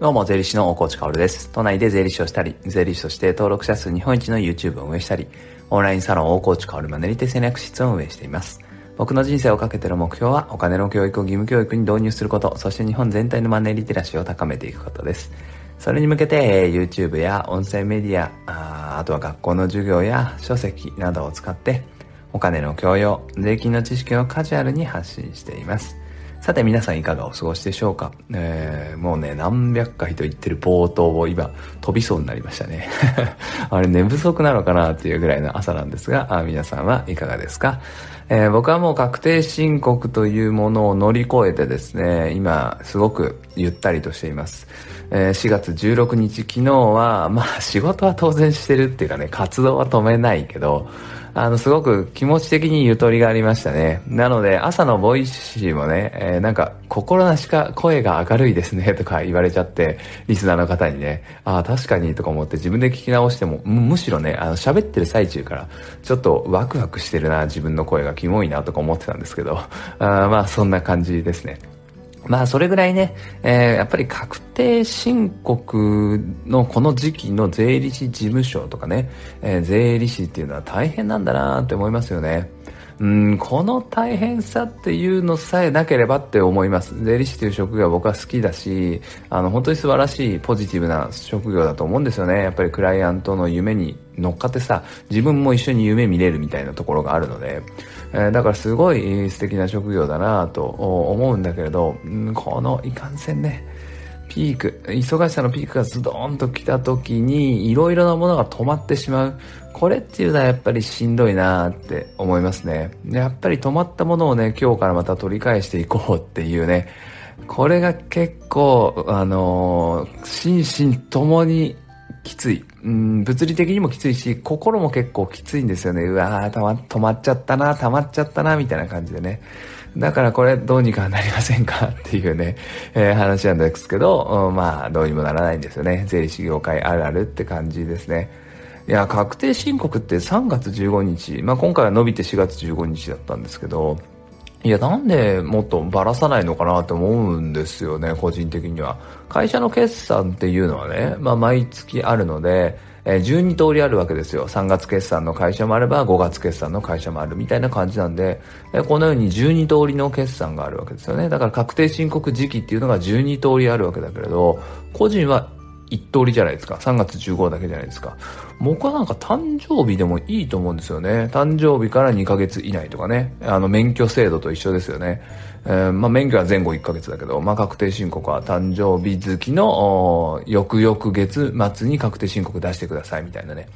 どうも、税理士の大河内薫です。都内で税理士をしたり、税理士として登録者数日本一の YouTube を運営したり、オンラインサロン大河内薫マネリテ戦略室を運営しています。僕の人生をかけての目標は、お金の教育を義務教育に導入すること、そして日本全体のマネリテラシーを高めていくことです。それに向けて、YouTube や音声メディア、ああとは学校の授業や書籍などを使って、お金の教養、税金の知識をカジュアルに発信しています。さて皆さんいかがお過ごしでしょうか、えー、もうね、何百回と言ってる冒頭を今飛びそうになりましたね。あれ寝不足なのかなっていうぐらいの朝なんですが、皆さんはいかがですか、えー、僕はもう確定申告というものを乗り越えてですね、今すごくゆったりとしています。えー、4月16日昨日は、まあ仕事は当然してるっていうかね、活動は止めないけど、あの、すごく気持ち的にゆとりがありましたね。なので、朝の Voicy もね、えー、なんか、心なしか声が明るいですね、とか言われちゃって、リスナーの方にね、ああ、確かに、とか思って自分で聞き直しても、むしろね、あの、喋ってる最中から、ちょっとワクワクしてるな、自分の声がキモいな、とか思ってたんですけど、あまあ、そんな感じですね。まあ、それぐらいね、えー、やっぱり確定申告のこの時期の税理士事務所とかね、えー、税理士っていうのは大変なんだなって思いますよね。うん、この大変さっていうのさえなければって思います。税理士という職業は僕は好きだし、あの、本当に素晴らしいポジティブな職業だと思うんですよね。やっぱりクライアントの夢に乗っかってさ、自分も一緒に夢見れるみたいなところがあるので、えー、だからすごい素敵な職業だなと思うんだけれど、うん、このいかんせんね、ピーク、忙しさのピークがズドーンと来た時に、いろいろなものが止まってしまう。これっていうのはやっぱりしんどいなって思いますね。やっぱり止まったものをね、今日からまた取り返していこうっていうね、これが結構、あのー、心身ともにきつい。うん、物理的にもきついし、心も結構きついんですよね。うわー、たま、止まっちゃったな、溜まっちゃったな、みたいな感じでね。だからこれどうにかなりませんか？っていうね、えー、話なんですけど、うん、まあ、どうにもならないんですよね。税理士業界あるあるって感じですね。いや、確定申告って3月15日、まあ今回は伸びて4月15日だったんですけど、いや、なんでもっとばらさないのかなって思うんですよね、個人的には。会社の決算っていうのはね、まあ毎月あるので、え、12通りあるわけですよ。3月決算の会社もあれば5月決算の会社もあるみたいな感じなんで、え、このように12通りの決算があるわけですよね。だから確定申告時期っていうのが12通りあるわけだけれど、個人は1通りじゃないですか。3月15だけじゃないですか。僕はなんか誕生日でもいいと思うんですよね。誕生日から2ヶ月以内とかね。あの、免許制度と一緒ですよね。えー、まあ、免許は前後1ヶ月だけど、まあ、確定申告は誕生日月の、翌々月末に確定申告出してくださいみたいなね。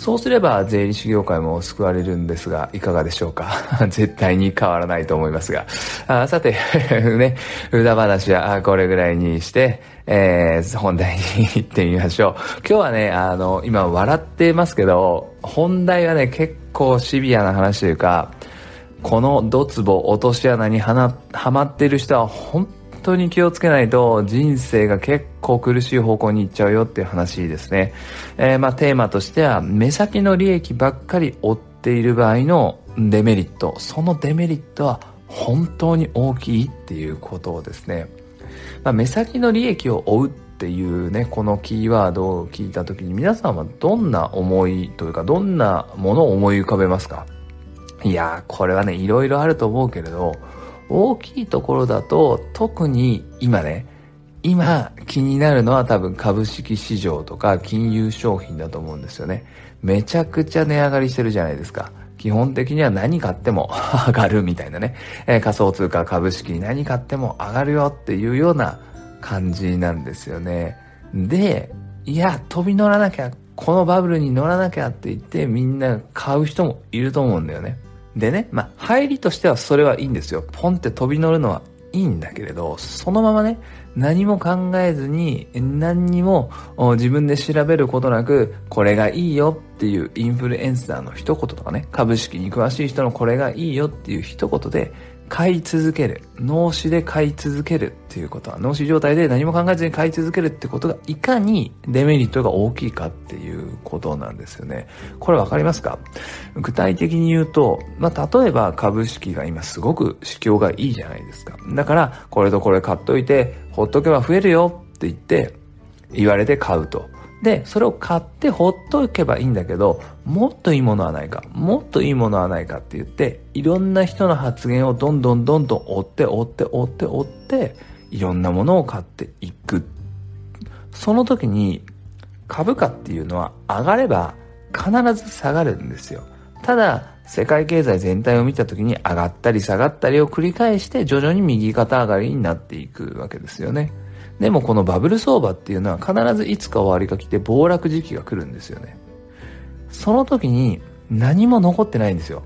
そうすれば税理士業界も救われるんですが、いかがでしょうか 絶対に変わらないと思いますが。あさて、ね、裏話はこれぐらいにして、えー、本題に行ってみましょう。今日はね、あの、今笑ってますけど、本題はね、結構シビアな話というか、このドツボ落とし穴にはな、はまっている人は本当に気をつけないと人生が結構苦しい方向に行っちゃうよっていう話ですね。えー、まあテーマとしては目先の利益ばっかり追っている場合のデメリット。そのデメリットは本当に大きいっていうことをですね。まあ、目先の利益を追うっていうね、このキーワードを聞いた時に皆さんはどんな思いというかどんなものを思い浮かべますか？いや、これはね、いろいろあると思うけれど、大きいところだと、特に今ね、今気になるのは多分株式市場とか金融商品だと思うんですよね。めちゃくちゃ値上がりしてるじゃないですか。基本的には何買っても 上がるみたいなね。えー、仮想通貨株式に何買っても上がるよっていうような感じなんですよね。で、いや、飛び乗らなきゃ、このバブルに乗らなきゃって言ってみんな買う人もいると思うんだよね。でね、まあ、入りとしてはそれはいいんですよ。ポンって飛び乗るのはいいんだけれど、そのままね、何も考えずに、何にも自分で調べることなく、これがいいよっていうインフルエンサーの一言とかね、株式に詳しい人のこれがいいよっていう一言で、買い続ける。脳死で買い続けるっていうことは、脳死状態で何も考えずに買い続けるってことが、いかにデメリットが大きいかっていうことなんですよね。これわかりますか？具体的に言うと、まあ、例えば株式が今すごく市況がいいじゃないですか。だから、これとこれ買っといて、ほっとけば増えるよって言って、言われて買うと。で、それを買ってほっとけばいいんだけど、もっといいものはないか、もっといいものはないかって言って、いろんな人の発言をどんどんどんどん追って追って追って追って、いろんなものを買っていく。その時に株価っていうのは上がれば必ず下がるんですよ。ただ、世界経済全体を見た時に上がったり下がったりを繰り返して徐々に右肩上がりになっていくわけですよね。でもこのバブル相場っていうのは必ずいつか終わりが来て暴落時期が来るんですよね。その時に何も残ってないんですよ。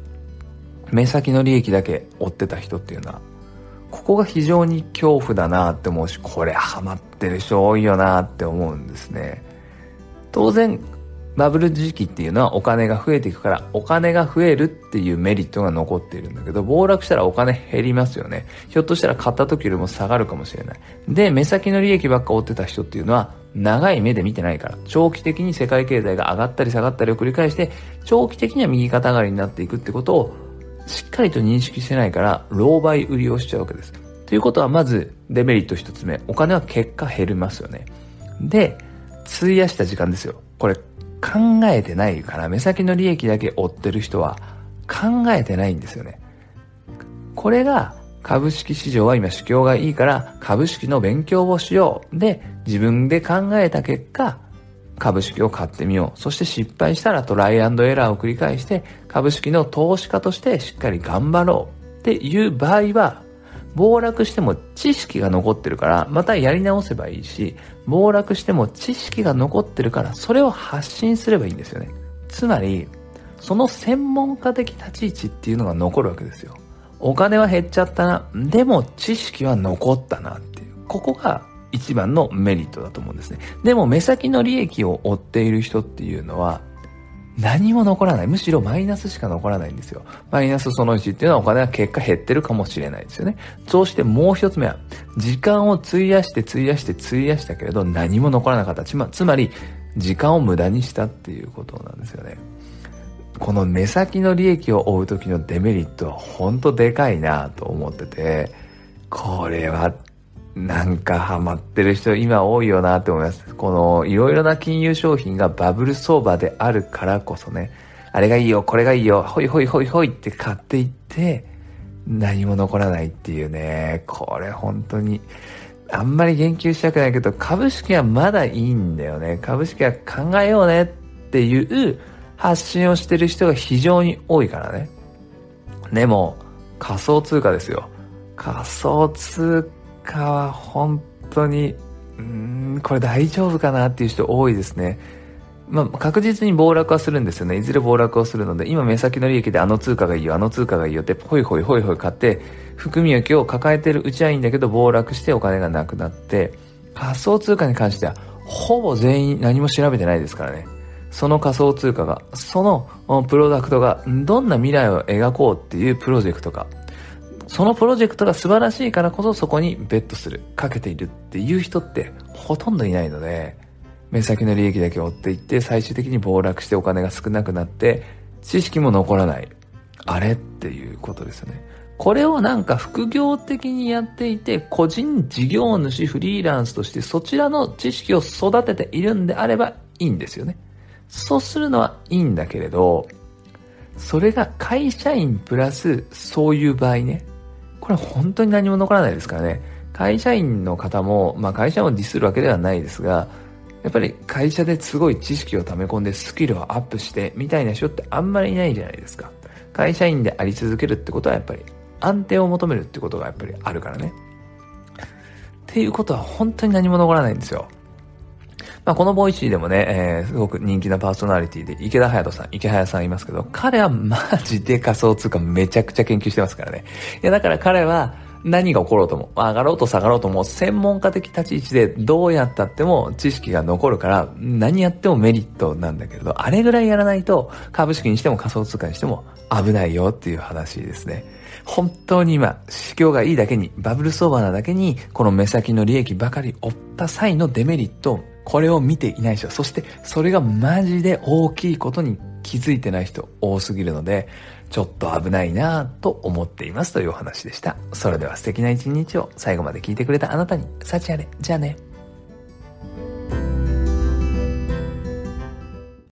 目先の利益だけ追ってた人っていうのは。ここが非常に恐怖だなって思うし、これハマってる人多いよなって思うんですね。当然、バブル時期っていうのはお金が増えていくから、お金が増えるっていうメリットが残っているんだけど、暴落したらお金減りますよね。ひょっとしたら買った時よりも下がるかもしれない。で、目先の利益ばっか追ってた人っていうのは、長い目で見てないから、長期的に世界経済が上がったり下がったりを繰り返して、長期的には右肩上がりになっていくってことを、しっかりと認識してないから、狼狽売りをしちゃうわけです。ということは、まず、デメリット一つ目、お金は結果減りますよね。で、費やした時間ですよ。これ、考えてないから目先の利益だけ追ってる人は考えてないんですよね。これが株式市場は今市況がいいから株式の勉強をしよう。で、自分で考えた結果、株式を買ってみよう。そして失敗したらトライアンドエラーを繰り返して株式の投資家としてしっかり頑張ろうっていう場合は暴落しても知識が残ってるから、またやり直せばいいし、暴落しても知識が残ってるから、それを発信すればいいんですよね。つまり、その専門家的立ち位置っていうのが残るわけですよ。お金は減っちゃったな。でも知識は残ったなっていう。ここが一番のメリットだと思うんですね。でも目先の利益を追っている人っていうのは、何も残らない。むしろマイナスしか残らないんですよ。マイナスその1っていうのはお金は結果減ってるかもしれないですよね。そうしてもう一つ目は、時間を費やして費やして費やしたけれど何も残らなかった。つまつまり、時間を無駄にしたっていうことなんですよね。この目先の利益を追う時のデメリットは本当でかいなと思ってて、これはなんかハマってる人今多いよなって思います。このいろいろな金融商品がバブル相場であるからこそね、あれがいいよ、これがいいよ、ほいほいほいほいって買っていって、何も残らないっていうね、これ本当に、あんまり言及したくないけど、株式はまだいいんだよね。株式は考えようねっていう発信をしてる人が非常に多いからね。でも、仮想通貨ですよ。仮想通貨は本当に、うん、これ大丈夫かなっていう人多いですね。まあ、確実に暴落はするんですよね。いずれ暴落をするので、今目先の利益であの通貨がいいよ、あの通貨がいいよって、ほいほいほいほい買って、含み益を抱えてるうちはいいんだけど、暴落してお金がなくなって、仮想通貨に関しては、ほぼ全員何も調べてないですからね。その仮想通貨が、そのプロダクトがどんな未来を描こうっていうプロジェクトか、そのプロジェクトが素晴らしいからこそそこにベットする、かけているっていう人ってほとんどいないので、目先の利益だけ追っていって最終的に暴落してお金が少なくなって知識も残らない。あれっていうことですよね。これをなんか副業的にやっていて、個人事業主フリーランスとしてそちらの知識を育てているんであればいいんですよね。そうするのはいいんだけれど、それが会社員プラスそういう場合ね、これ本当に何も残らないですからね。会社員の方も、まあ会社をディスるわけではないですが、やっぱり会社ですごい知識を溜め込んでスキルをアップしてみたいな人ってあんまりいないじゃないですか。会社員であり続けるってことはやっぱり安定を求めるってことがやっぱりあるからね。っていうことは本当に何も残らないんですよ。まあ、この Voicy でもね、えー、すごく人気なパーソナリティでイケダハヤトさん、イケハヤさんいますけど、彼はマジで仮想通貨めちゃくちゃ研究してますからね。いや、だから彼は、何が起ころうとも、上がろうと下がろうとも、専門家的立ち位置でどうやったっても知識が残るから、何やってもメリットなんだけれど、あれぐらいやらないと、株式にしても仮想通貨にしても危ないよっていう話ですね。本当に今、市況がいいだけに、バブル相場なだけに、この目先の利益ばかり追った際のデメリットをこれを見ていない人、そしてそれがマジで大きいことに気づいてない人多すぎるので、ちょっと危ないなぁと思っていますというお話でした。それでは素敵な一日を最後まで聞いてくれたあなたに、幸あれ。じゃあね。